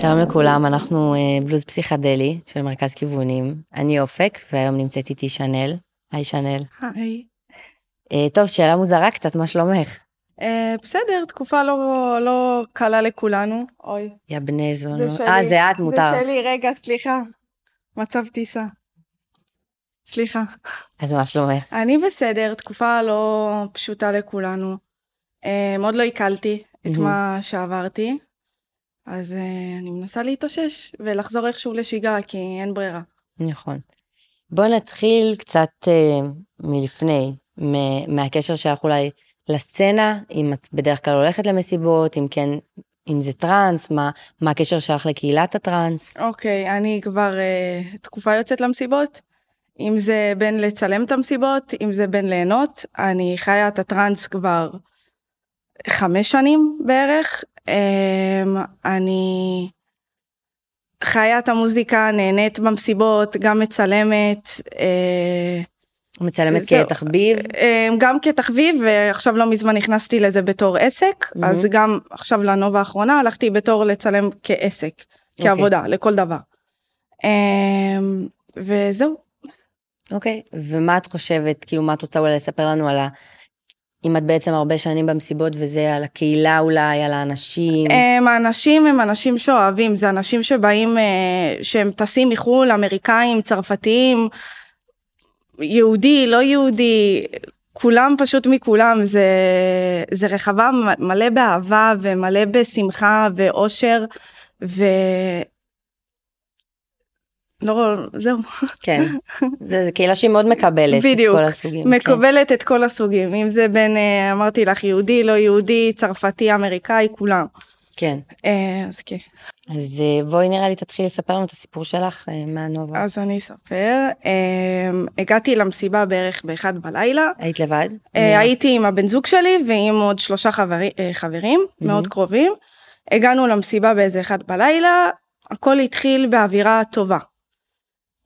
שלום לכולם, אנחנו אה, בלוז פסיכדלי של מרכז כיוונים. אני אופק, והיום נמצאת איתי שנל. היי שנל. היי. אה, טוב, שאלה מוזרה קצת, מה שלומך? אה, בסדר, תקופה לא, לא קלה לכולנו. אוי. יא בני זונות. שלי. אה, זה את, מותר. זה שלי, רגע, סליחה. מצב טיסה. סליחה. אז מה שלומך? אני בסדר, תקופה לא פשוטה לכולנו. עוד לא עיכלתי את. מה שעברתי, אז אה, אני מנסה להתאושש ולחזור איכשהו לשגרה, כי אין ברירה. נכון. בואי נתחיל קצת אה, מלפני, מ- מהקשר שלך אולי לסצנה, אם את בדרך כלל הולכת למסיבות, אם כן, אם זה טראנס, מה, מה הקשר שלך לקהילת הטראנס? אוקיי, אני כבר אה, תקופה יוצאת למסיבות. אם זה בין לצלם את המסיבות, אם זה בין ליהנות. אני חיה את הטראנס כבר חמש שנים בערך. אה, אני חיה את המוזיקה, נהנית במסיבות, גם מצלמת. אה, מצלמת זהו. כתחביב? אה, גם כתחביב, ועכשיו לא מזמן נכנסתי לזה בתור עסק, מהמם. אז גם עכשיו לנובה האחרונה הלכתי בתור לצלם כעסק, כעבודה, לכל דבר. אה, וזהו. אוקיי, ומה את חושבת, כאילו מה את רוצה אולי לספר לנו על ה... אם את בעצם הרבה שנים במסיבות וזה על הקהילה אולי, על האנשים. הם האנשים הם אנשים שאוהבים, זה אנשים שבאים, אה, שהם טסים מחו"ל, אמריקאים, צרפתיים, יהודי, לא יהודי, כולם פשוט מכולם, זה, זה רחבה מלא באהבה ומלא בשמחה ואושר, ו... לא, זהו, כן, זה, זה קהילה שהיא מאוד מקבלת בדיוק, את כל הסוגים. כן. מקבלת את כל הסוגים, אם זה בין, אה, אמרתי לך, יהודי, לא יהודי, צרפתי, אמריקאי, כולם. כן, אה, אז כן. אז אה, בואי נראה לי תתחילי לספר לנו את הסיפור שלך אה, מהנובה. אז אני אספר. הגעתי למסיבה בערך באחד בלילה. היית לבד? הייתי עם הבן זוג שלי ועם עוד שלושה חברים, חברים מאוד קרובים. הגענו למסיבה באיזה אחד בלילה, הכל התחיל באווירה טובה.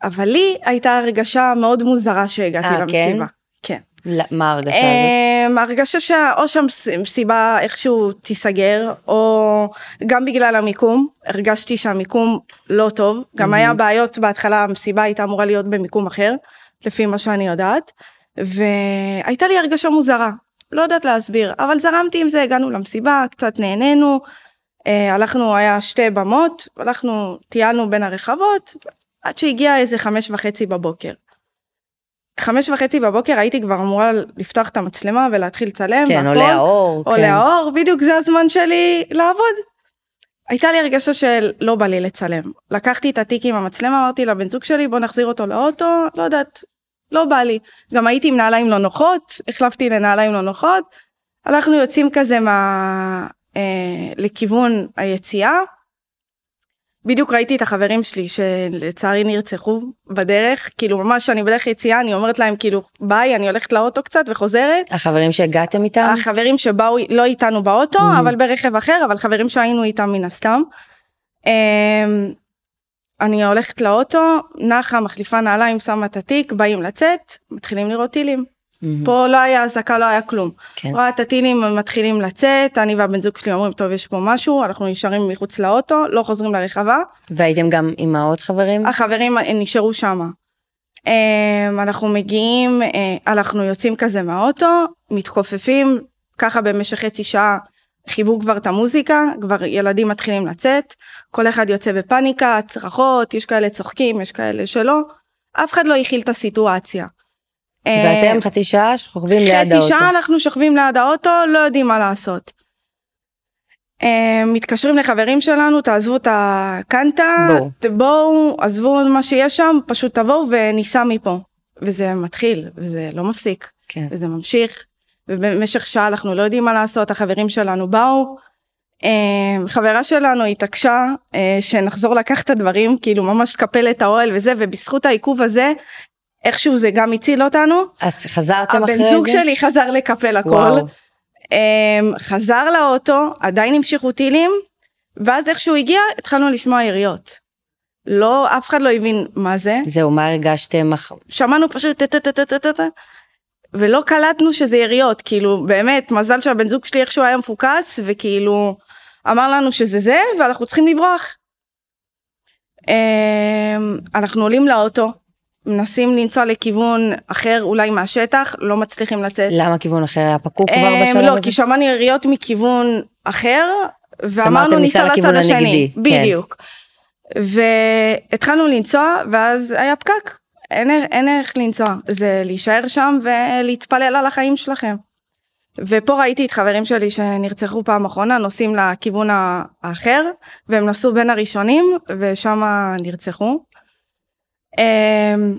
אבל לי הייתה הרגשה מאוד מוזרה שהגעתי אה, כן? למסיבה. כן. לא, מה ההרגשה הזאת? אמ, הרגשה שאו שהמסיבה איכשהו תיסגר, או גם בגלל המיקום, הרגשתי שהמיקום לא טוב. גם היה בעיות בהתחלה, המסיבה הייתה אמורה להיות במיקום אחר, לפי מה שאני יודעת, והייתה לי הרגשה מוזרה, לא יודעת להסביר, אבל זרמתי עם זה, הגענו למסיבה, קצת נהנינו, אה, הלכנו, היה שתי במות, הלכנו, טיילנו בין הרחבות, עד שהגיע איזה חמש וחצי בבוקר. חמש וחצי בבוקר הייתי כבר אמורה לפתוח את המצלמה ולהתחיל לצלם. כן. עולה האור. עולה כן. האור, בדיוק זה הזמן שלי לעבוד. הייתה לי הרגשה של לא בא לי לצלם. לקחתי את התיק עם המצלמה, אמרתי לבן זוג שלי בוא נחזיר אותו לאוטו, לא יודעת, לא בא לי. גם הייתי עם נעליים לא נוחות, החלפתי לנעליים לא נוחות. אנחנו יוצאים כזה מה... אה, לכיוון היציאה. בדיוק ראיתי את החברים שלי שלצערי נרצחו בדרך, כאילו ממש אני בדרך יציאה, אני אומרת להם כאילו ביי, אני הולכת לאוטו קצת וחוזרת. החברים שהגעתם איתם? החברים שבאו לא איתנו באוטו, Mhm. אבל ברכב אחר, אבל חברים שהיינו איתם מן הסתם. אמ, אני הולכת לאוטו, נחה, מחליפה נעליים, שמה את התיק, באים לצאת, מתחילים לראות טילים. מהמם. פה לא היה אזעקה, לא היה כלום. כן. רואה את הטילים מתחילים לצאת, אני והבן זוג שלי אומרים, טוב, יש פה משהו, אנחנו נשארים מחוץ לאוטו, לא חוזרים לרחבה. והייתם גם עם העוד חברים? החברים נשארו שם. אנחנו מגיעים, אה, אנחנו יוצאים כזה מהאוטו, מתכופפים, ככה במשך חצי שעה חיברו כבר את המוזיקה, כבר ילדים מתחילים לצאת, כל אחד יוצא בפאניקה, צרחות, יש כאלה צוחקים, יש כאלה שלא, אף אחד לא הכיל את הסיטואציה. אה, ואתם חצי שעה שוכבים ליד האוטו. חצי שעה אנחנו שוכבים ליד האוטו, לא יודעים מה לעשות. אה, מתקשרים לחברים שלנו, תעזבו את הקנטה, בואו. עזבו מה שיש שם, פשוט תבואו וניסע מפה. וזה מתחיל, וזה לא מפסיק, כן. וזה ממשיך, ובמשך שעה אנחנו לא יודעים מה לעשות, החברים שלנו באו. אה, חברה שלנו התעקשה אה, שנחזור לקחת את הדברים, כאילו ממש לקפל את האוהל וזה, ובזכות העיכוב הזה, איכשהו זה גם הציל אותנו. אז חזרתם אחרי זה? הבן זוג שלי חזר לקפל הכל, וואו. אמ, חזר לאוטו, עדיין המשיכו טילים, ואז איך שהוא הגיע, התחלנו לשמוע יריות. לא, אף אחד לא הבין מה זה. זהו, מה הרגשתם? שמענו פשוט טה-טה-טה-טה-טה, ולא קלטנו שזה יריות, כאילו, באמת, מזל שהבן זוג שלי איכשהו היה מפוקס, וכאילו, אמר לנו שזה זה, ואנחנו צריכים לברוח. אמ, אנחנו עולים לאוטו, מנסים לנסוע לכיוון אחר, אולי מהשטח, לא מצליחים לצאת. למה כיוון אחר היה פקוק כבר אמ, בשלב לא, הזה? כי שמענו יריות מכיוון אחר, ואמרנו ניסע לצד השני. הנגדי, כן. בדיוק. והתחלנו לנסוע, ואז היה פקק. אין, אין איך לנסוע, זה להישאר שם ולהתפלל על החיים שלכם. ופה ראיתי את חברים שלי שנרצחו פעם אחרונה, נוסעים לכיוון האחר, והם נסעו בין הראשונים, ושם נרצחו. אמ,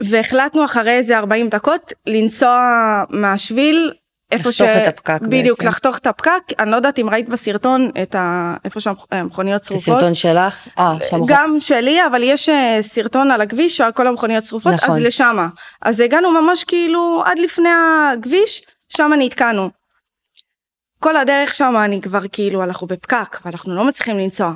והחלטנו אחרי איזה 40 דקות לנסוע מהשביל איפה לחתוך את הפקק בדיוק, בעצם. לחתוך את הפקק. אני לא יודעת אם ראית בסרטון את ה... איפה שהמכוניות זה שרופות. סרטון שלך? אה, שם גם שלי, אבל יש אה, סרטון על הכביש שכל המכוניות שרופות, נכון. אז לשמה. אז הגענו ממש כאילו עד לפני הכביש, שם נתקענו. כל הדרך שם אני כבר כאילו, אנחנו בפקק, ואנחנו לא מצליחים לנסוע.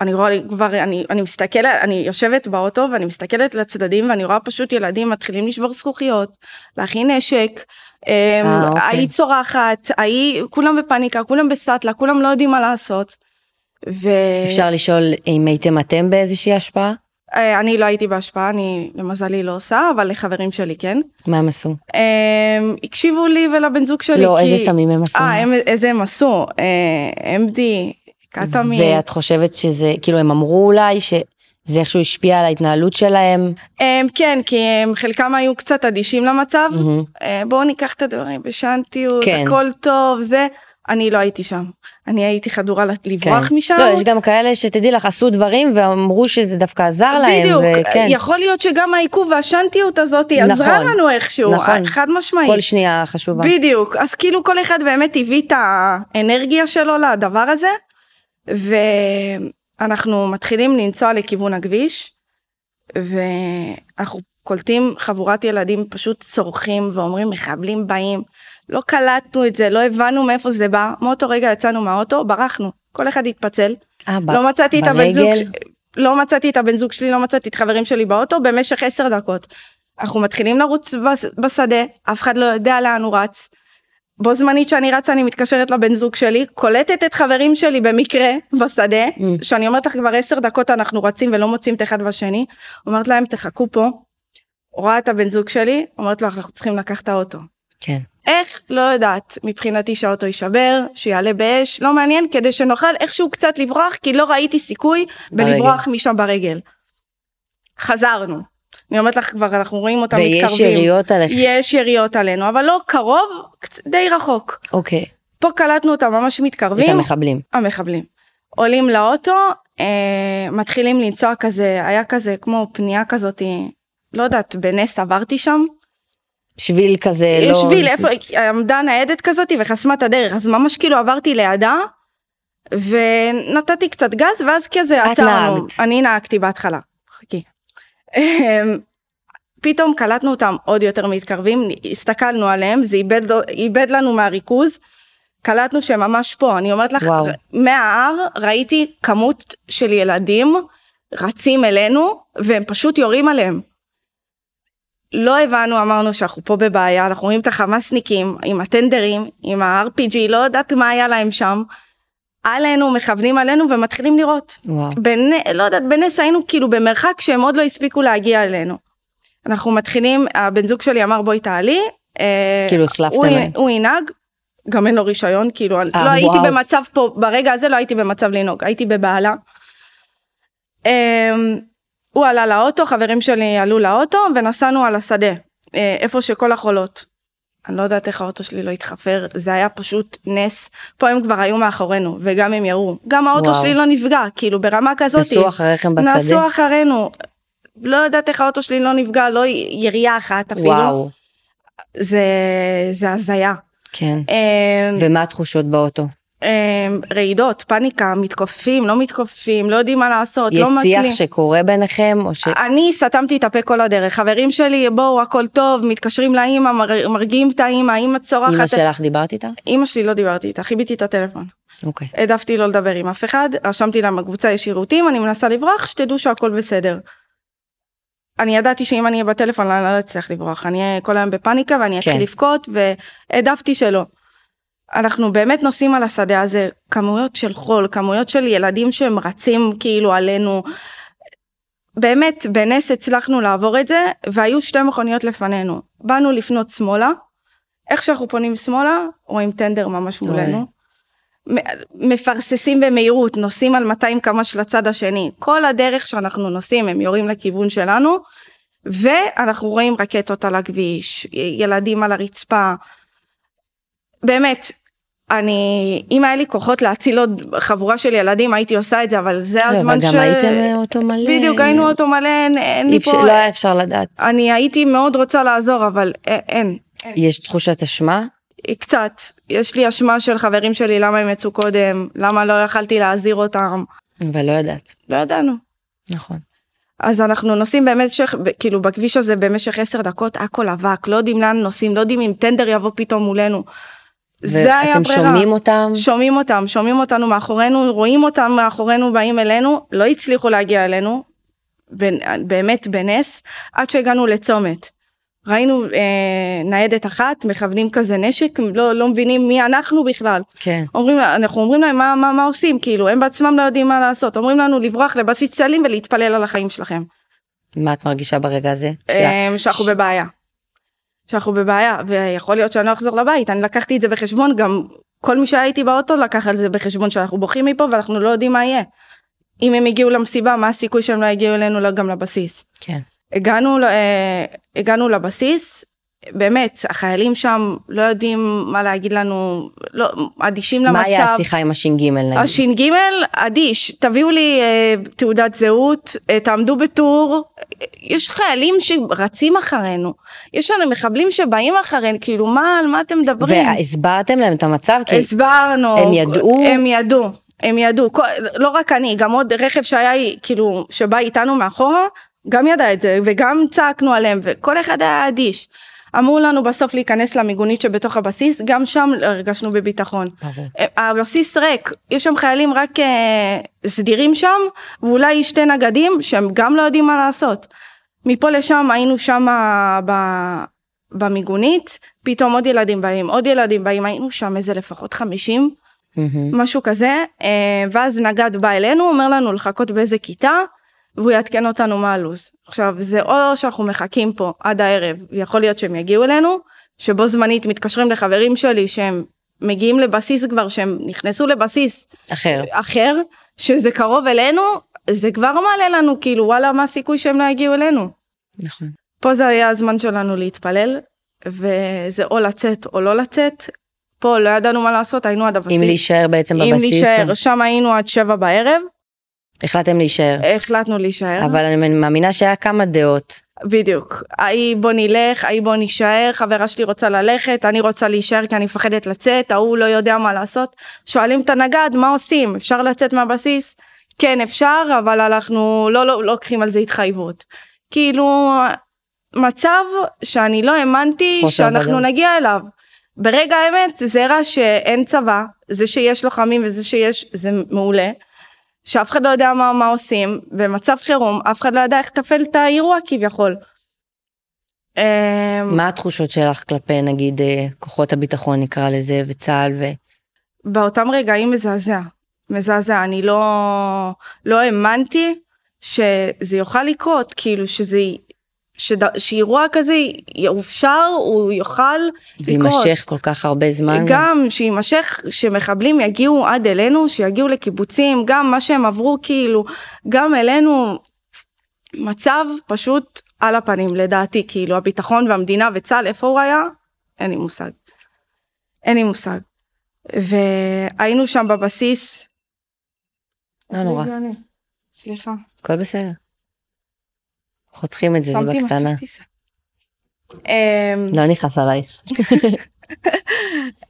אני רואה לי כבר, אני, אני מסתכלת, אני יושבת באוטו ואני מסתכלת לצדדים ואני רואה פשוט ילדים מתחילים לשבור זכוכיות, להכין נשק, אה, אה, אוקיי. ההיא צורחת, ההיא, כולם בפאניקה, כולם בסטלה, כולם לא יודעים מה לעשות. ו... אפשר לשאול אם הייתם אתם באיזושהי השפעה? אה, אני לא הייתי בהשפעה, אני למזלי לא עושה, אבל לחברים שלי כן. מה הם עשו? הם הקשיבו לי ולבן זוג שלי. לא, כי- איזה סמים הם עשו? אה, איזה הם עשו? אה, MD, קטאמין. ואת חושבת שזה, כאילו הם אמרו אולי שזה איכשהו השפיע על ההתנהלות שלהם? הם, כן, כי הם חלקם היו קצת אדישים למצב. אה, בואו ניקח את הדברים בשנטיות, כן. הכל טוב, זה. אני לא הייתי שם. אני הייתי חדורה לברוח כן. משם. לא, יש גם כאלה שתדעי לך עשו דברים ואמרו שזה דווקא עזר להם. בדיוק, וכן, יכול להיות שגם העיכוב והשנטיות הזאת נכון, עזרה לנו איכשהו, נכון. חד משמעית. כל שנייה חשובה. בדיוק, אז כאילו כל אחד באמת הביא את האנרגיה שלו לדבר הזה, ואנחנו מתחילים לנסוע לכיוון הכביש, ואנחנו קולטים חבורת ילדים פשוט צורכים ואומרים מחבלים באים, לא קלטנו את זה, לא הבנו מאיפה זה בא, מאותו רגע יצאנו מהאוטו, ברחנו, כל אחד התפצל, אה, ב- לא מצאתי את הבן זוג, ברגל? ש- לא מצאתי את הבן זוג שלי, לא מצאתי את חברים שלי באוטו במשך עשר דקות. אנחנו מתחילים לרוץ בשדה, אף אחד לא יודע לאן הוא רץ. בו זמנית שאני רצה אני מתקשרת לבן זוג שלי, קולטת את חברים שלי במקרה בשדה, Mm. שאני אומרת לך כבר עשר דקות אנחנו רצים ולא מוצאים את אחד בשני, אומרת להם תחכו פה, רואה את הבן זוג שלי, אומרת לו אנחנו צריכים לקחת את האוטו. כן. איך? לא יודעת. מבחינתי שהאוטו יישבר, שיעלה באש, לא מעניין, כדי שנוכל איכשהו קצת לברוח, כי לא ראיתי סיכוי ברגל. בלברוח משם ברגל. חזרנו. אני אומרת לך כבר, אנחנו רואים אותם ויש מתקרבים. יריות עליך. יש יריות עלינו, אבל לא קרוב, די רחוק. אוקיי. פה קלטנו אותם ממש את מתקרבים. המחבלים. המחבלים. עולים לאוטו, אה, מתחילים לנסוע כזה, היה כזה כמו פנייה כזאת, לא יודעת, בנס עברתי שם. שביל כזה לא... שביל, איפה, עמדה ניידת כזאת וחסמה את הדרך, אז ממש כאילו עברתי לידה, ונתתי קצת גז, ואז כזה את עצרנו. נהגת. אני נהגתי בהתחלה, פתאום קלטנו אותם עוד יותר מתקרבים, הסתכלנו עליהם, זה איבד, איבד לנו מהריכוז, קלטנו שהם ממש פה, אני אומרת לך, וואו. מההר ראיתי כמות של ילדים רצים אלינו, והם פשוט יורים עליהם. לא הבנו, אמרנו שאנחנו פה בבעיה, אנחנו רואים את החמאסניקים עם הטנדרים, עם ה-RPG, לא יודעת מה היה להם שם. עלינו, מכוונים עלינו ומתחילים לירות. וואו. בנ... לא יודעת, בנס היינו כאילו במרחק שהם עוד לא הספיקו להגיע אלינו. אנחנו מתחילים, הבן זוג שלי אמר בואי תעלי. אה, כאילו החלפתם הוא, להם. הוא ינהג, גם אין לו רישיון, כאילו, אה, לא הייתי וואו. במצב פה, ברגע הזה לא הייתי במצב לנהוג, הייתי בבהלה. אה, הוא עלה לאוטו, חברים שלי עלו לאוטו ונסענו על השדה, אה, איפה שכל החולות. אני לא יודעת איך האוטו שלי לא התחפר, זה היה פשוט נס. פה הם כבר היו מאחורינו, וגם הם ירו. גם האוטו וואו. שלי לא נפגע, כאילו ברמה כזאת. נסעו אחריכם בשדה? נסעו אחרינו. לא יודעת איך האוטו שלי לא נפגע, לא ירייה אחת אפילו. וואו. זה, זה הזיה. כן. אה, ומה התחושות באוטו? אה, רעידות, פאניקה, מתכופפים, לא מתכופפים, לא יודעים מה לעשות, יש לא שיח מקלים. שקורה ביניכם או ש... אני סתמתי את הפה כל הדרך, חברים שלי, בואו, הכל טוב, מתקשרים לאימא, מר- מרגיעים את האימא, האימא צורחת. אמא שלך דיברת איתה? אימא שלי לא דיברתי איתה, חיביתי את הטלפון. אוקיי. העדפתי לא לדבר עם אף אחד, רשמתי להם בקבוצה יש שירותים, אני מנסה לברוח, שתדעו שהכל בסדר. אני ידעתי שאם אני אהיה בטלפון אני לא אצליח לברוח, אני אהיה כל היום בפאניקה ואני אתחיל כן. לבכות והעדפתי שלא. אנחנו באמת נוסעים על השדה הזה, כמויות של חול, כמויות של ילדים שהם רצים כאילו עלינו. באמת, בנס הצלחנו לעבור את זה, והיו שתי מכוניות לפנינו. באנו לפנות שמאלה, איך שאנחנו פונים שמאלה, רואים טנדר ממש מולנו. מפרססים במהירות, נוסעים על 200 קמ"ש לצד השני. כל הדרך שאנחנו נוסעים, הם יורים לכיוון שלנו, ואנחנו רואים רקטות על הכביש, ילדים על הרצפה. באמת, אני, אם היה לי כוחות להציל עוד חבורה של ילדים, הייתי עושה את זה, אבל זה הזמן אבל גם הייתם אוטו מלא. בדיוק, היינו אוטו מלא, אין, אין לי פה... לא היה אפשר לדעת. אני הייתי מאוד רוצה לעזור, אבל א- אין. יש תחושת אשמה? קצת. יש לי אשמה של חברים שלי, למה הם יצאו קודם, למה לא יכלתי להזהיר אותם. אבל לא ידעת. לא ידענו. נכון. אז אנחנו נוסעים במשך, כאילו בכביש הזה במשך עשר דקות, הכל אבק, לא יודעים לאן נוסעים, לא יודעים אם טנדר יבוא פתאום מולנו. זה היה ואתם ברירה. שומעים אותם? שומעים אותם, שומעים אותנו מאחורינו, רואים אותם מאחורינו באים אלינו, לא הצליחו להגיע אלינו, באמת בנס, עד שהגענו לצומת. ראינו אה, ניידת אחת, מכוונים כזה נשק, לא, לא מבינים מי אנחנו בכלל. כן. אומרים, אנחנו אומרים להם מה, מה, מה עושים, כאילו, הם בעצמם לא יודעים מה לעשות. אומרים לנו לברוח לבסיס צאלים ולהתפלל על החיים שלכם. מה את מרגישה ברגע הזה? אה, שאנחנו בבעיה. שאנחנו בבעיה, ויכול להיות שאני לא אחזור לבית, אני לקחתי את זה בחשבון, גם כל מי שהיה איתי באוטו לקח על זה בחשבון שאנחנו בוכים מפה ואנחנו לא יודעים מה יהיה. אם הם הגיעו למסיבה, מה הסיכוי שהם לא יגיעו אלינו גם לבסיס. כן. הגענו, אה, הגענו לבסיס, באמת, החיילים שם לא יודעים מה להגיד לנו, לא, אדישים למצב. מה היה השיחה עם הש"ג נגיד? הש"ג אדיש, תביאו לי אה, תעודת זהות, אה, תעמדו בטור, יש חיילים שרצים אחרינו, יש לנו מחבלים שבאים אחרינו, כאילו מה, על מה אתם מדברים? והסברתם להם את המצב? כי הסברנו, הם ידעו? הם ידעו, הם ידעו, לא רק אני, גם עוד רכב שהיה, כאילו, שבא איתנו מאחורה, גם ידע את זה, וגם צעקנו עליהם, וכל אחד היה אדיש. אמרו לנו בסוף להיכנס למיגונית שבתוך הבסיס, גם שם הרגשנו בביטחון. ברור. הבסיס ריק, יש שם חיילים רק אה, סדירים שם, ואולי שתי נגדים שהם גם לא יודעים מה לעשות. מפה לשם היינו שם ב, במיגונית, פתאום עוד ילדים באים, עוד ילדים באים, היינו שם איזה לפחות 50, מהמם. משהו כזה, אה, ואז נגד בא אלינו, אומר לנו לחכות באיזה כיתה, והוא יעדכן אותנו מה הלו"ז. עכשיו, זה או שאנחנו מחכים פה עד הערב, ויכול להיות שהם יגיעו אלינו, שבו זמנית מתקשרים לחברים שלי שהם מגיעים לבסיס כבר, שהם נכנסו לבסיס אחר. אחר, שזה קרוב אלינו, זה כבר מעלה לנו, כאילו, וואלה, מה הסיכוי שהם לא יגיעו אלינו? נכון. פה זה היה הזמן שלנו להתפלל, וזה או לצאת או לא לצאת. פה לא ידענו מה לעשות, היינו עד הבסיס. אם להישאר בעצם אם בבסיס? להישאר, או- שם היינו עד שבע בערב, החלטתם להישאר. החלטנו להישאר. אבל אני מאמינה שהיה כמה דעות. בדיוק. ההיא בוא נלך, ההיא בוא נישאר, חברה שלי רוצה ללכת, אני רוצה להישאר כי אני מפחדת לצאת, ההוא לא יודע מה לעשות. שואלים את הנגד, מה עושים? אפשר לצאת מהבסיס? כן, אפשר, אבל אנחנו לא, לא, לא לוקחים על זה התחייבות. כאילו, מצב שאני לא האמנתי שאנחנו. נגיע אליו. ברגע האמת זה הראה שאין צבא, זה שיש לוחמים וזה שיש, זה מעולה. שאף אחד לא יודע מה, מה עושים, במצב חירום אף אחד לא יודע איך לתפעל את האירוע כביכול. אמ, מה התחושות שלך כלפי נגיד אה, כוחות הביטחון נקרא לזה וצה"ל ו... באותם רגעים מזעזע, מזעזע, אני לא, לא האמנתי שזה יוכל לקרות, כאילו שזה, שד, שאירוע כזה יאופשר, הוא יוכל לקרות. ויימשך כל כך הרבה זמן. גם שיימשך, שמחבלים יגיעו עד אלינו, שיגיעו לקיבוצים, גם מה שהם עברו כאילו, גם אלינו, מצב פשוט על הפנים לדעתי, כאילו הביטחון והמדינה וצה"ל, איפה הוא היה? אין לי מושג. אין לי מושג. והיינו שם בבסיס. לא נורא. סליחה. הכל בסדר. חותכים את זה, זה בקטנה. טיסה. אמ, לא נכנס עלייך.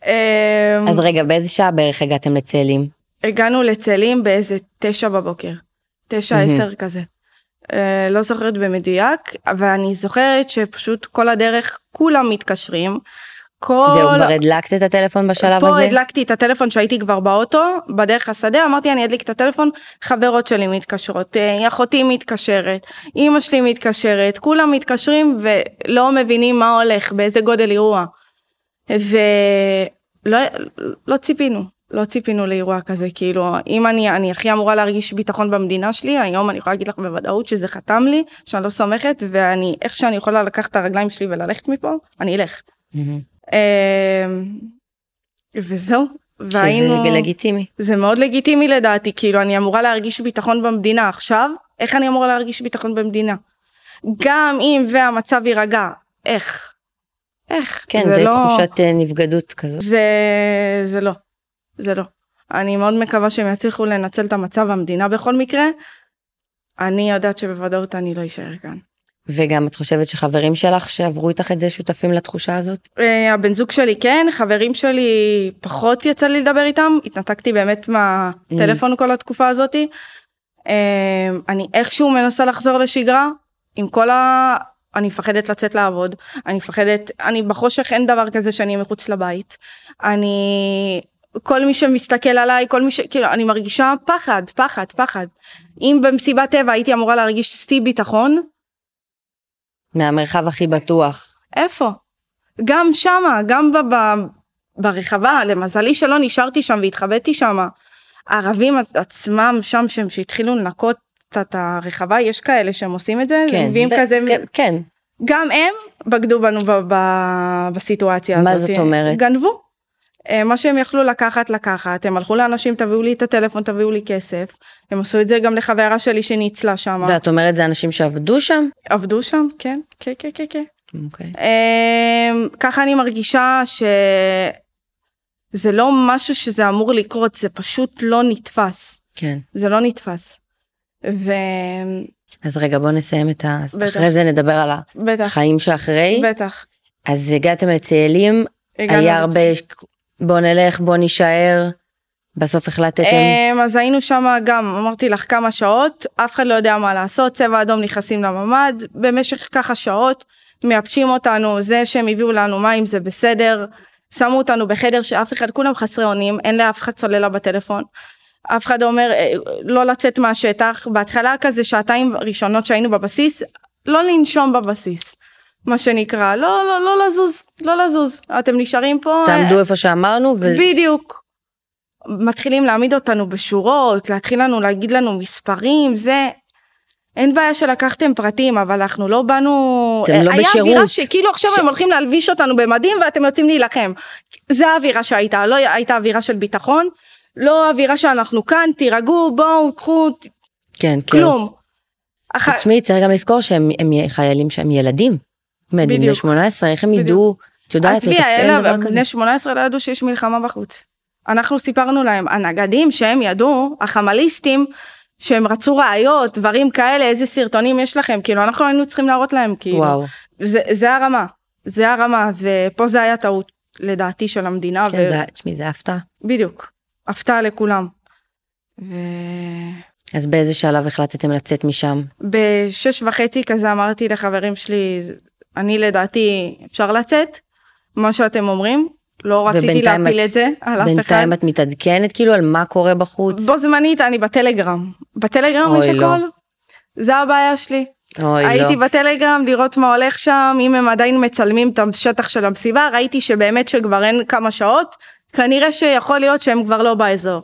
אמ, אז רגע, באיזה שעה בערך הגעתם לצאלים? הגענו לצאלים באיזה תשע בבוקר, תשע. עשר כזה. אה, לא זוכרת במדויק, אבל אני זוכרת שפשוט כל הדרך כולם מתקשרים. כל... זהו, כבר הדלקת את הטלפון בשלב פה הזה? הדלקתי את הטלפון שהייתי כבר באוטו, בדרך השדה, אמרתי אני אדליק את הטלפון, חברות שלי מתקשרות, אה, אחותי מתקשרת, אימא שלי מתקשרת, כולם מתקשרים ולא מבינים מה הולך, באיזה גודל אירוע. לא, לא ציפינו, לא ציפינו לאירוע כזה, כאילו, אם אני, אני הכי אמורה להרגיש ביטחון במדינה שלי, היום אני יכולה להגיד לך בוודאות שזה חתם לי, שאני לא סומכת, ואני, איך שאני יכולה לקחת את הרגליים שלי וללכת מפה, אני אלך. Mm-hmm. וזהו. והיינו... שזה לגיטימי. זה מאוד לגיטימי לדעתי, כאילו, אני אמורה להרגיש ביטחון במדינה עכשיו, איך אני אמורה להרגיש ביטחון במדינה? גם אם והמצב יירגע, איך? איך? כן, זה, זה לא... תחושת אה, נבגדות כזאת. זה, זה לא, זה לא. אני מאוד מקווה שהם יצליחו לנצל את המצב המדינה בכל מקרה. אני יודעת שבוודאות אני לא אשאר כאן. וגם את חושבת שחברים שלך שעברו איתך את זה שותפים לתחושה הזאת? אה, הבן זוג שלי כן, חברים שלי פחות יצא לי לדבר איתם, התנתקתי באמת מהטלפון. כל התקופה הזאתי. אה, אני איכשהו מנסה לחזור לשגרה, עם כל ה... אני מפחדת לצאת לעבוד, אני מפחדת, אני בחושך אין דבר כזה שאני מחוץ לבית. אני, כל מי שמסתכל עליי, כל מי ש... כאילו, אני מרגישה פחד, פחד, פחד. אם במסיבת טבע הייתי אמורה להרגיש שיא ביטחון. מהמרחב הכי בטוח. איפה? גם שמה, גם ב... ב... ברחבה, למזלי שלא נשארתי שם והתחבאתי שם. הערבים עצמם שם, שהם שהתחילו לנקות את הרחבה, יש כאלה שהם עושים את זה, כן, מביאים ב- כזה, כן, כן. גם הם בגדו בנו ב- ב- בסיטואציה מה הזאת. מה זאת אומרת? גנבו. אה, מה שהם יכלו לקחת לקחת הם הלכו לאנשים תביאו לי את הטלפון תביאו לי כסף הם עשו את זה גם לחברה שלי שניצלה שם. ואת אומרת זה אנשים שעבדו שם? עבדו שם כן כן כן כן כן. Okay. אוקיי. אמ, ככה אני מרגישה שזה לא משהו שזה אמור לקרות זה פשוט לא נתפס. כן. זה לא נתפס. ו... אז רגע בוא נסיים את ה... בטח. אחרי זה נדבר על החיים שאחרי. בטח. אז הגעתם לצאלים, היה הרבה בוא נלך בוא נישאר. בסוף החלטתם? אמ, אז היינו שם גם אמרתי לך כמה שעות אף אחד לא יודע מה לעשות צבע אדום נכנסים לממ"ד במשך ככה שעות מייבשים אותנו זה שהם הביאו לנו מים זה בסדר שמו אותנו בחדר שאף אחד כולם חסרי אונים אין לאף אחד צוללה בטלפון אף אחד אומר אה, לא לצאת מהשטח, בהתחלה כזה שעתיים ראשונות שהיינו בבסיס, לא לנשום בבסיס, מה שנקרא, לא, לא, לא לזוז, לא לזוז, אתם נשארים פה. תעמדו אה, איפה שאמרנו. ו... בדיוק. מתחילים להעמיד אותנו בשורות, להתחיל לנו להגיד לנו מספרים, זה... אין בעיה שלקחתם פרטים, אבל אנחנו לא באנו... אתם לא היה בשירות. אווירה שכאילו עכשיו ש... הם הולכים להלביש אותנו במדים ואתם יוצאים להילחם. זה האווירה שהייתה, לא הייתה אווירה של ביטחון. לא אווירה שאנחנו כאן, תירגעו, בואו, קחו, כן, כלום. אח... תשמעי, צריך גם לזכור שהם הם חיילים שהם ילדים. בני 18, איך הם ידעו, את יודעת, לתפעל דבר כזה. בני 18 לא ידעו שיש מלחמה בחוץ. אנחנו סיפרנו להם, הנגדים שהם ידעו, החמליסטים, שהם רצו ראיות, דברים כאלה, איזה סרטונים יש לכם, כאילו אנחנו היינו צריכים להראות להם, כאילו. וואו. זה, זה הרמה, זה הרמה, ופה זה היה טעות, לדעתי, של המדינה. כן, ו... זה, תשמעי, זה הפתעה. בדיוק. הפתעה לכולם. ו... אז באיזה שלב החלטתם לצאת משם? בשש וחצי כזה אמרתי לחברים שלי, אני לדעתי אפשר לצאת, מה שאתם אומרים, לא רציתי להפיל את זה על אף אחד. בינתיים את מתעדכנת כאילו על מה קורה בחוץ? בו זמנית אני בטלגרם. בטלגרם יש לא. הכל. זה הבעיה שלי. אוי הייתי לא. בטלגרם לראות מה הולך שם, אם הם עדיין מצלמים את השטח של המסיבה, ראיתי שבאמת שכבר אין כמה שעות, כנראה שיכול להיות שהם כבר לא באזור.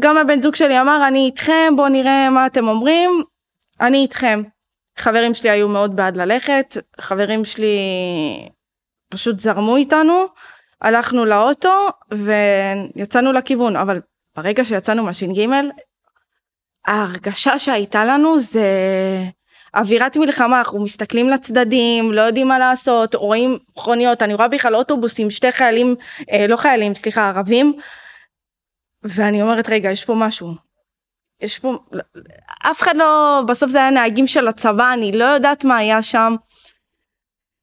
גם הבן זוג שלי אמר אני איתכם בואו נראה מה אתם אומרים אני איתכם. חברים שלי היו מאוד בעד ללכת חברים שלי פשוט זרמו איתנו הלכנו לאוטו ויצאנו לכיוון אבל ברגע שיצאנו מהש"ג ההרגשה שהייתה לנו זה אווירת מלחמה אנחנו מסתכלים לצדדים לא יודעים מה לעשות רואים מכוניות אני רואה בכלל אוטובוסים שתי חיילים אה, לא חיילים סליחה ערבים ואני אומרת רגע יש פה משהו יש פה אף אחד לא בסוף זה היה נהגים של הצבא אני לא יודעת מה היה שם.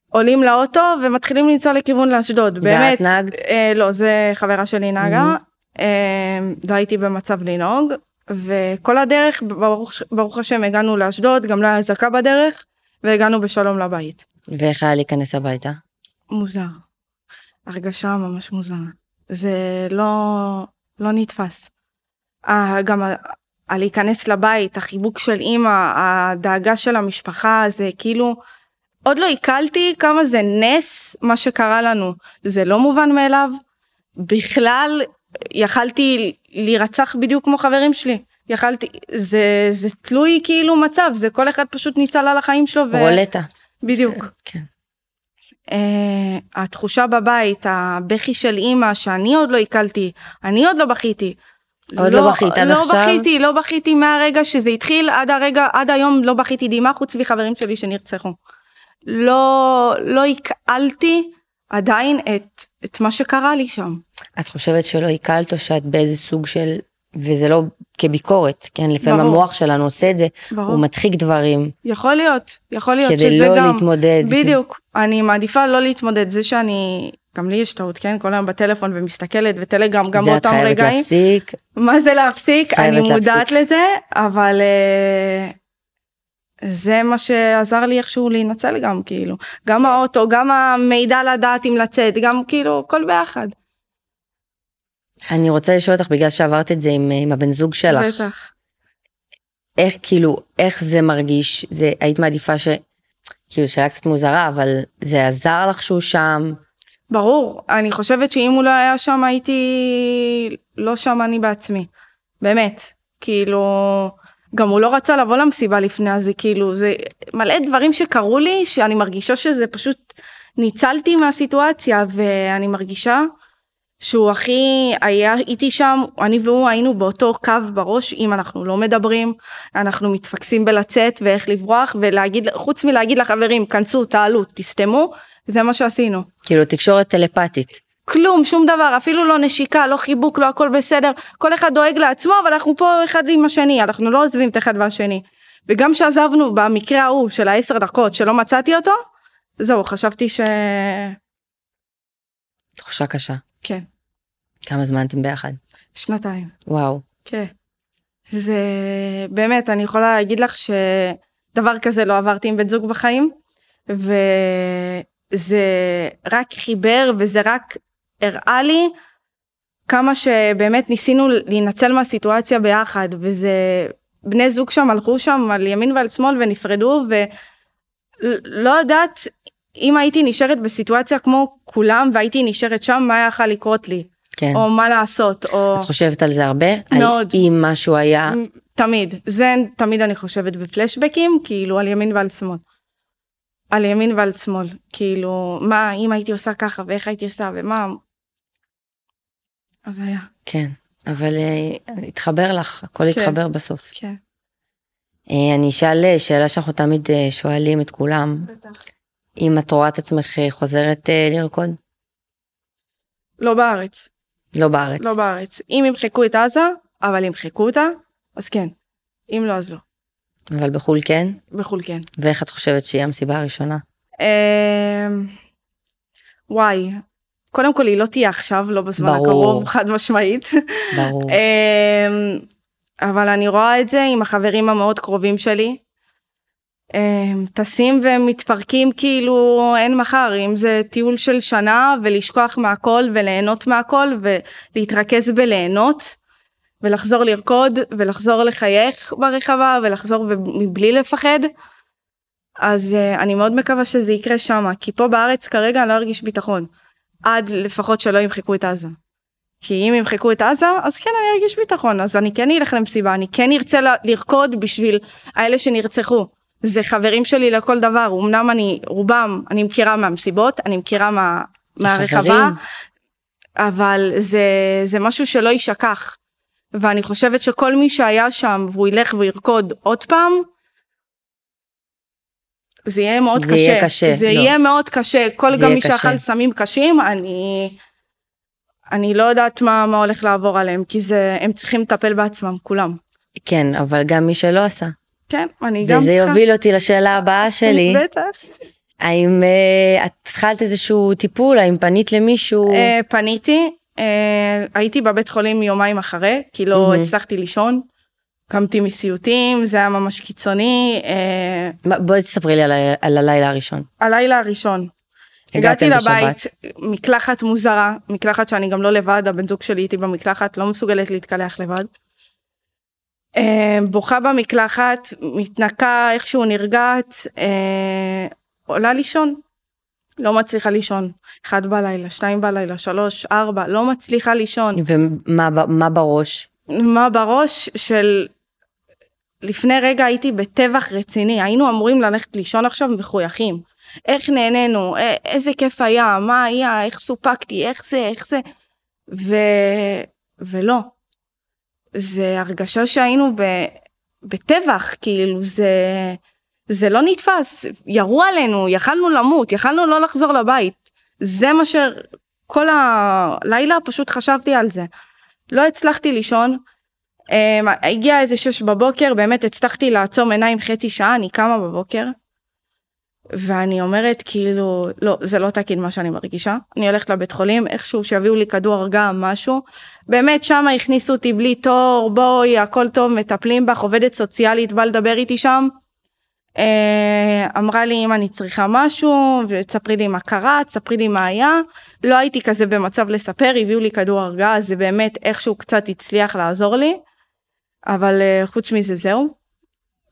עולים לאוטו ומתחילים לנסוע לכיוון לאשדוד באמת נהגת? אה, לא זה חברה שלי נהגה mm-hmm. אה, לא הייתי במצב לנהוג וכל הדרך ברוך, ברוך השם הגענו לאשדוד גם לא היה אזעקה בדרך והגענו בשלום לבית. ואיך היה להיכנס הביתה? מוזר. הרגשה ממש מוזרה. זה לא לא נתפס. גם הלהיכנס לבית החיבוק של אימא הדאגה של המשפחה זה כאילו עוד לא עיכלתי כמה זה נס מה שקרה לנו זה לא מובן מאליו בכלל יכלתי להירצח בדיוק כמו חברים שלי. יכלתי, זה, זה תלוי כאילו מצב, זה כל אחד פשוט ניצל על החיים שלו. ו... רולטה. בדיוק. כן. Uh, התחושה בבית, הבכי של אימא שאני עוד לא עיכלתי, אני עוד לא בכיתי. עוד לא בכית עד לא עכשיו? לא בכיתי, לא בכיתי מהרגע שזה התחיל עד הרגע, עד היום לא בכיתי דמעה חוץ מחברים שלי שנרצחו. לא, לא עיכלתי עדיין את, את מה שקרה לי שם. את חושבת שלא עיכלת או שאת באיזה סוג של, וזה לא כביקורת, כן? לפעמים ברור. המוח שלנו עושה את זה, ברור. הוא מדחיק דברים. יכול להיות, יכול להיות כדי שזה לא גם, להתמודד. בדיוק, אני מעדיפה לא להתמודד, זה שאני, גם לי יש טעות, כן, כל היום בטלפון ומסתכלת וטלגרם גם זה את באותם חייבת רגעים, להפסיק. מה זה להפסיק, אני מודעת להפסיק. לזה, אבל אה, זה מה שעזר לי איכשהו להינצל גם, כאילו, גם האוטו, גם המידע לדעת אם לצאת, גם כאילו, הכל ביחד, אני רוצה לשאול אותך, בגלל שעברת את זה עם, עם הבן זוג שלך, בטח. איך כאילו, איך זה מרגיש? זה, היית מעדיפה ש... כאילו, שאלה קצת מוזרה, אבל זה עזר לך שהוא שם? ברור, אני חושבת שאם הוא לא היה שם הייתי לא שם אני בעצמי, באמת, כאילו, גם הוא לא רצה לבוא למסיבה לפני אז, זה כאילו, זה מלא דברים שקרו לי שאני מרגישה שזה פשוט ניצלתי מהסיטואציה ואני מרגישה שהוא הכי היה איתי שם, אני והוא היינו באותו קו בראש, אם אנחנו לא מדברים, אנחנו מתפקסים בלצאת ואיך לברוח ולהגיד, חוץ מלהגיד לחברים, כנסו, תעלו, תסתמו, זה מה שעשינו. כאילו, תקשורת טלפתית. כלום, שום דבר, אפילו לא נשיקה, לא חיבוק, לא הכל בסדר, כל אחד דואג לעצמו, אבל אנחנו פה אחד עם השני, אנחנו לא עוזבים את אחד והשני. וגם שעזבנו במקרה ההוא של העשר דקות שלא מצאתי אותו, זהו, חשבתי ש... תחושה קשה. כן, כמה זמן אתם ביחד? שנתיים, וואו. כן. זה באמת, אני יכולה להגיד לך שדבר כזה לא עברתי עם בן זוג בחיים, וזה רק חיבר וזה רק הראה לי כמה שבאמת ניסינו להינצל מהסיטואציה ביחד, וזה בני זוג שם הלכו שם על ימין ועל שמאל ונפרדו, ולא יודעת אם הייתי נשארת בסיטואציה כמו כולם והייתי נשארת שם, מה יכול לקרות לי, כן. או מה לעשות, או... את חושבת על זה הרבה? מאוד. על אם משהו היה... תמיד, זה תמיד אני חושבת בפלשבקים, כאילו על ימין ועל שמאל. על ימין ועל שמאל, כאילו, מה, אם הייתי עושה ככה, ואיך הייתי עושה, ומה... אז היה, כן. אבל אה, התחבר לך, הכל כן. התחבר בסוף. כן. אה, אני אשאל אה, שאלה שאנחנו תמיד אה, שואלים את כולם, בטח. אם את רואה את עצמך אה, חוזרת אה, לרקוד? לא בארץ, לא בארץ. לא בארץ. אם ימחקו את עזה, אבל ימחקו אותה, אז כן. אם לא, אז לא. אבל בחו"ל כן? בחו"ל כן. ואיך את חושבת שהיא המסיבה הראשונה? אמ, וואי, קודם כל היא לא תהיה עכשיו, לא בזמן ברור. הקרוב, חד משמעית. ברור. אמ, אבל אני רואה את זה עם החברים המאוד קרובים שלי. אמ, טסים ומתפרקים כאילו אין מחר, אם זה טיול של שנה ולשכוח מהכל וליהנות מהכל ולהתרכז בליהנות ולחזור לרקוד ולחזור לחייך ברחבה ולחזור מבלי לפחד. אז uh, אני מאוד מקווה שזה יקרה שמה, כי פה בארץ כרגע אני לא ארגיש ביטחון. עד לפחות שלא ימחקו את עזה. כי אם ימחקו את עזה, אז כן אני ארגיש ביטחון, אז אני כן אלך למסיבה, אני כן ארצה לרקוד בשביל האלה שנרצחו. זה חברים שלי לכל דבר, אמנם אני, רובם, אני מכירה מהמסיבות, אני מכירה מה, מהרחבה. אבל זה, זה משהו שלא יישכח. ואני חושבת שכל מי שהיה שם והוא ילך וירקוד עוד פעם, זה יהיה מאוד זה קשה. יהיה קשה, זה לא. יהיה מאוד קשה. כל גם מי. שאכל סמים קשים, אני... אני לא יודעת מה, מה הולך לעבור עליהם, כי זה, הם צריכים לטפל בעצמם, כולם. כן, אבל גם מי שלא עשה. כן, אני גם וזה צריכה... יוביל אותי לשאלה הבאה שלי. בטח. האם אה, את התחלת איזשהו טיפול? האם פנית למישהו? אה, פניתי, אה, הייתי בבית חולים יומיים אחרי, כי לא מהמם. הצלחתי לישון. קמתי מסיוטים, זה היה ממש קיצוני. מה- בואי תספרי לי על על הלילה הראשון. הלילה הראשון. הגעתי בשבת. לבית, מקלחת מוזרה, מקלחת שאני גם לא לבד, הבן זוג שלי איתי במקלחת, לא מסוגלת להתקלח לבד. אה, בוכה במקלחת, מתנקה, איכשהו נרגעת, אה, עולה לישון. לא מצליחה לישון. אחד בלילה, שתיים בלילה, שלוש, ארבע, לא מצליחה לישון. ומה מה בראש? מה בראש של... לפני רגע הייתי בטבח רציני, היינו אמורים ללכת לישון עכשיו מחויכים. איך נהנינו, איזה כיף היה, מה היה, איך סופקתי, איך זה, איך זה. ו... ולא. זה הרגשה שהיינו ב... בטבח, כאילו זה... זה לא נתפס, ירו עלינו, יכלנו למות, יכלנו לא לחזור לבית. זה מה ש... כל הלילה פשוט חשבתי על זה. לא הצלחתי לישון, um, הגיע איזה שש בבוקר, באמת הצלחתי לעצום עיניים חצי שעה, אני קמה בבוקר, ואני אומרת כאילו, לא, זה לא תקין מה שאני מרגישה, אני הולכת לבית חולים, איכשהו שיביאו לי כדור הרגעה, משהו, באמת שמה הכניסו אותי בלי תור, בואי, הכל טוב, מטפלים בך, עובדת סוציאלית, בא לדבר איתי שם. אה, אמרה לי אם אני צריכה משהו ותספרי לי מה קרה תספרי לי מה היה. לא הייתי כזה במצב לספר הביאו לי כדור הרגעה זה באמת איכשהו קצת הצליח לעזור לי. אבל אה, חוץ מזה זהו.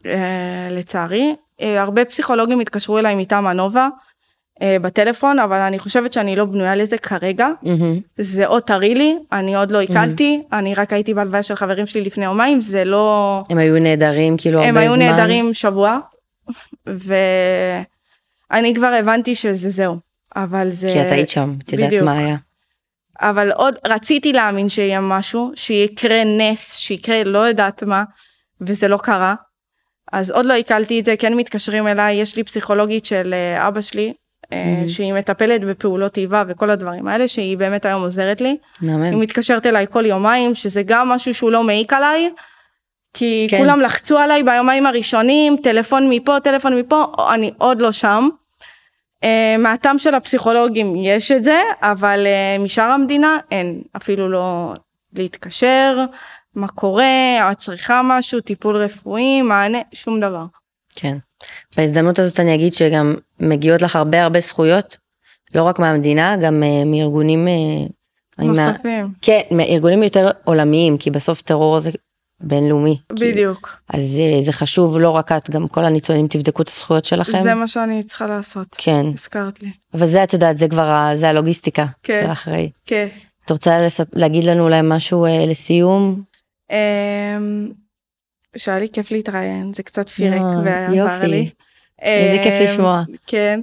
אה, לצערי הרבה פסיכולוגים התקשרו אליי מטעם הנובה בטלפון אבל אני חושבת שאני לא בנויה לזה כרגע. זה עוד טרי לי אני עוד לא עיכלתי אני רק הייתי בהלוויה של חברים שלי לפני יומיים זה לא הם היו נהדרים כאילו הרבה הם זמן? היו נהדרים שבוע, ואני כבר הבנתי שזה זהו, אבל זה... כי את היית שם, את יודעת. מה היה. אבל עוד רציתי להאמין שיהיה משהו, שיקרה נס, שיקרה לא יודעת מה, וזה לא קרה. אז עוד לא עיכלתי את זה, כן מתקשרים אליי, יש לי פסיכולוגית של אה, אבא שלי, Mhm. שהיא מטפלת בפעולות איבה וכל הדברים האלה, שהיא באמת היום עוזרת לי. היא מהמם. מתקשרת אליי כל יומיים, שזה גם משהו שהוא לא מעיק עליי, כי. כן. כולם לחצו עליי ביומיים הראשונים, טלפון מפה, טלפון מפה, אני עוד לא שם. Uh, מהטעם של הפסיכולוגים יש את זה, אבל uh, משאר המדינה אין, אפילו לא להתקשר, מה קורה, את צריכה משהו, טיפול רפואי, מענה, שום דבר. כן. בהזדמנות הזאת אני אגיד שגם מגיעות לך הרבה הרבה זכויות, לא רק מהמדינה, גם אה, מארגונים... אה, אני מה- נוספים, כן, מארגונים יותר עולמיים, כי בסוף טרור זה בינלאומי. כאילו. בדיוק. אז אה, זה חשוב, לא רק את, גם כל הניצולים תבדקו את הזכויות שלכם. זה מה שאני צריכה לעשות, כן, הזכרת לי. אבל זה את יודעת, זה כבר, ה- זה הלוגיסטיקה כן. של אחראי. כן. את רוצה לספ... להגיד לנו אולי משהו אה, לסיום? אמ, שהיה לי כיף להתראיין, זה קצת פירק ועזר. לי. איזה כיף אמ, לשמוע. כן.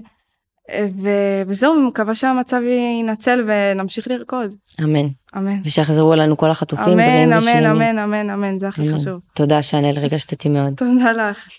ו- וזהו, מקווה שהמצב ינצל ונמשיך לרקוד. אמן. אמן. ושיחזרו אלינו כל החטופים אמן, בריאים אמן, ושלמים. אמן, אמן, אמן, זה הכי אמן. חשוב. תודה שאנל, ריגשת אותי מאוד. תודה לך.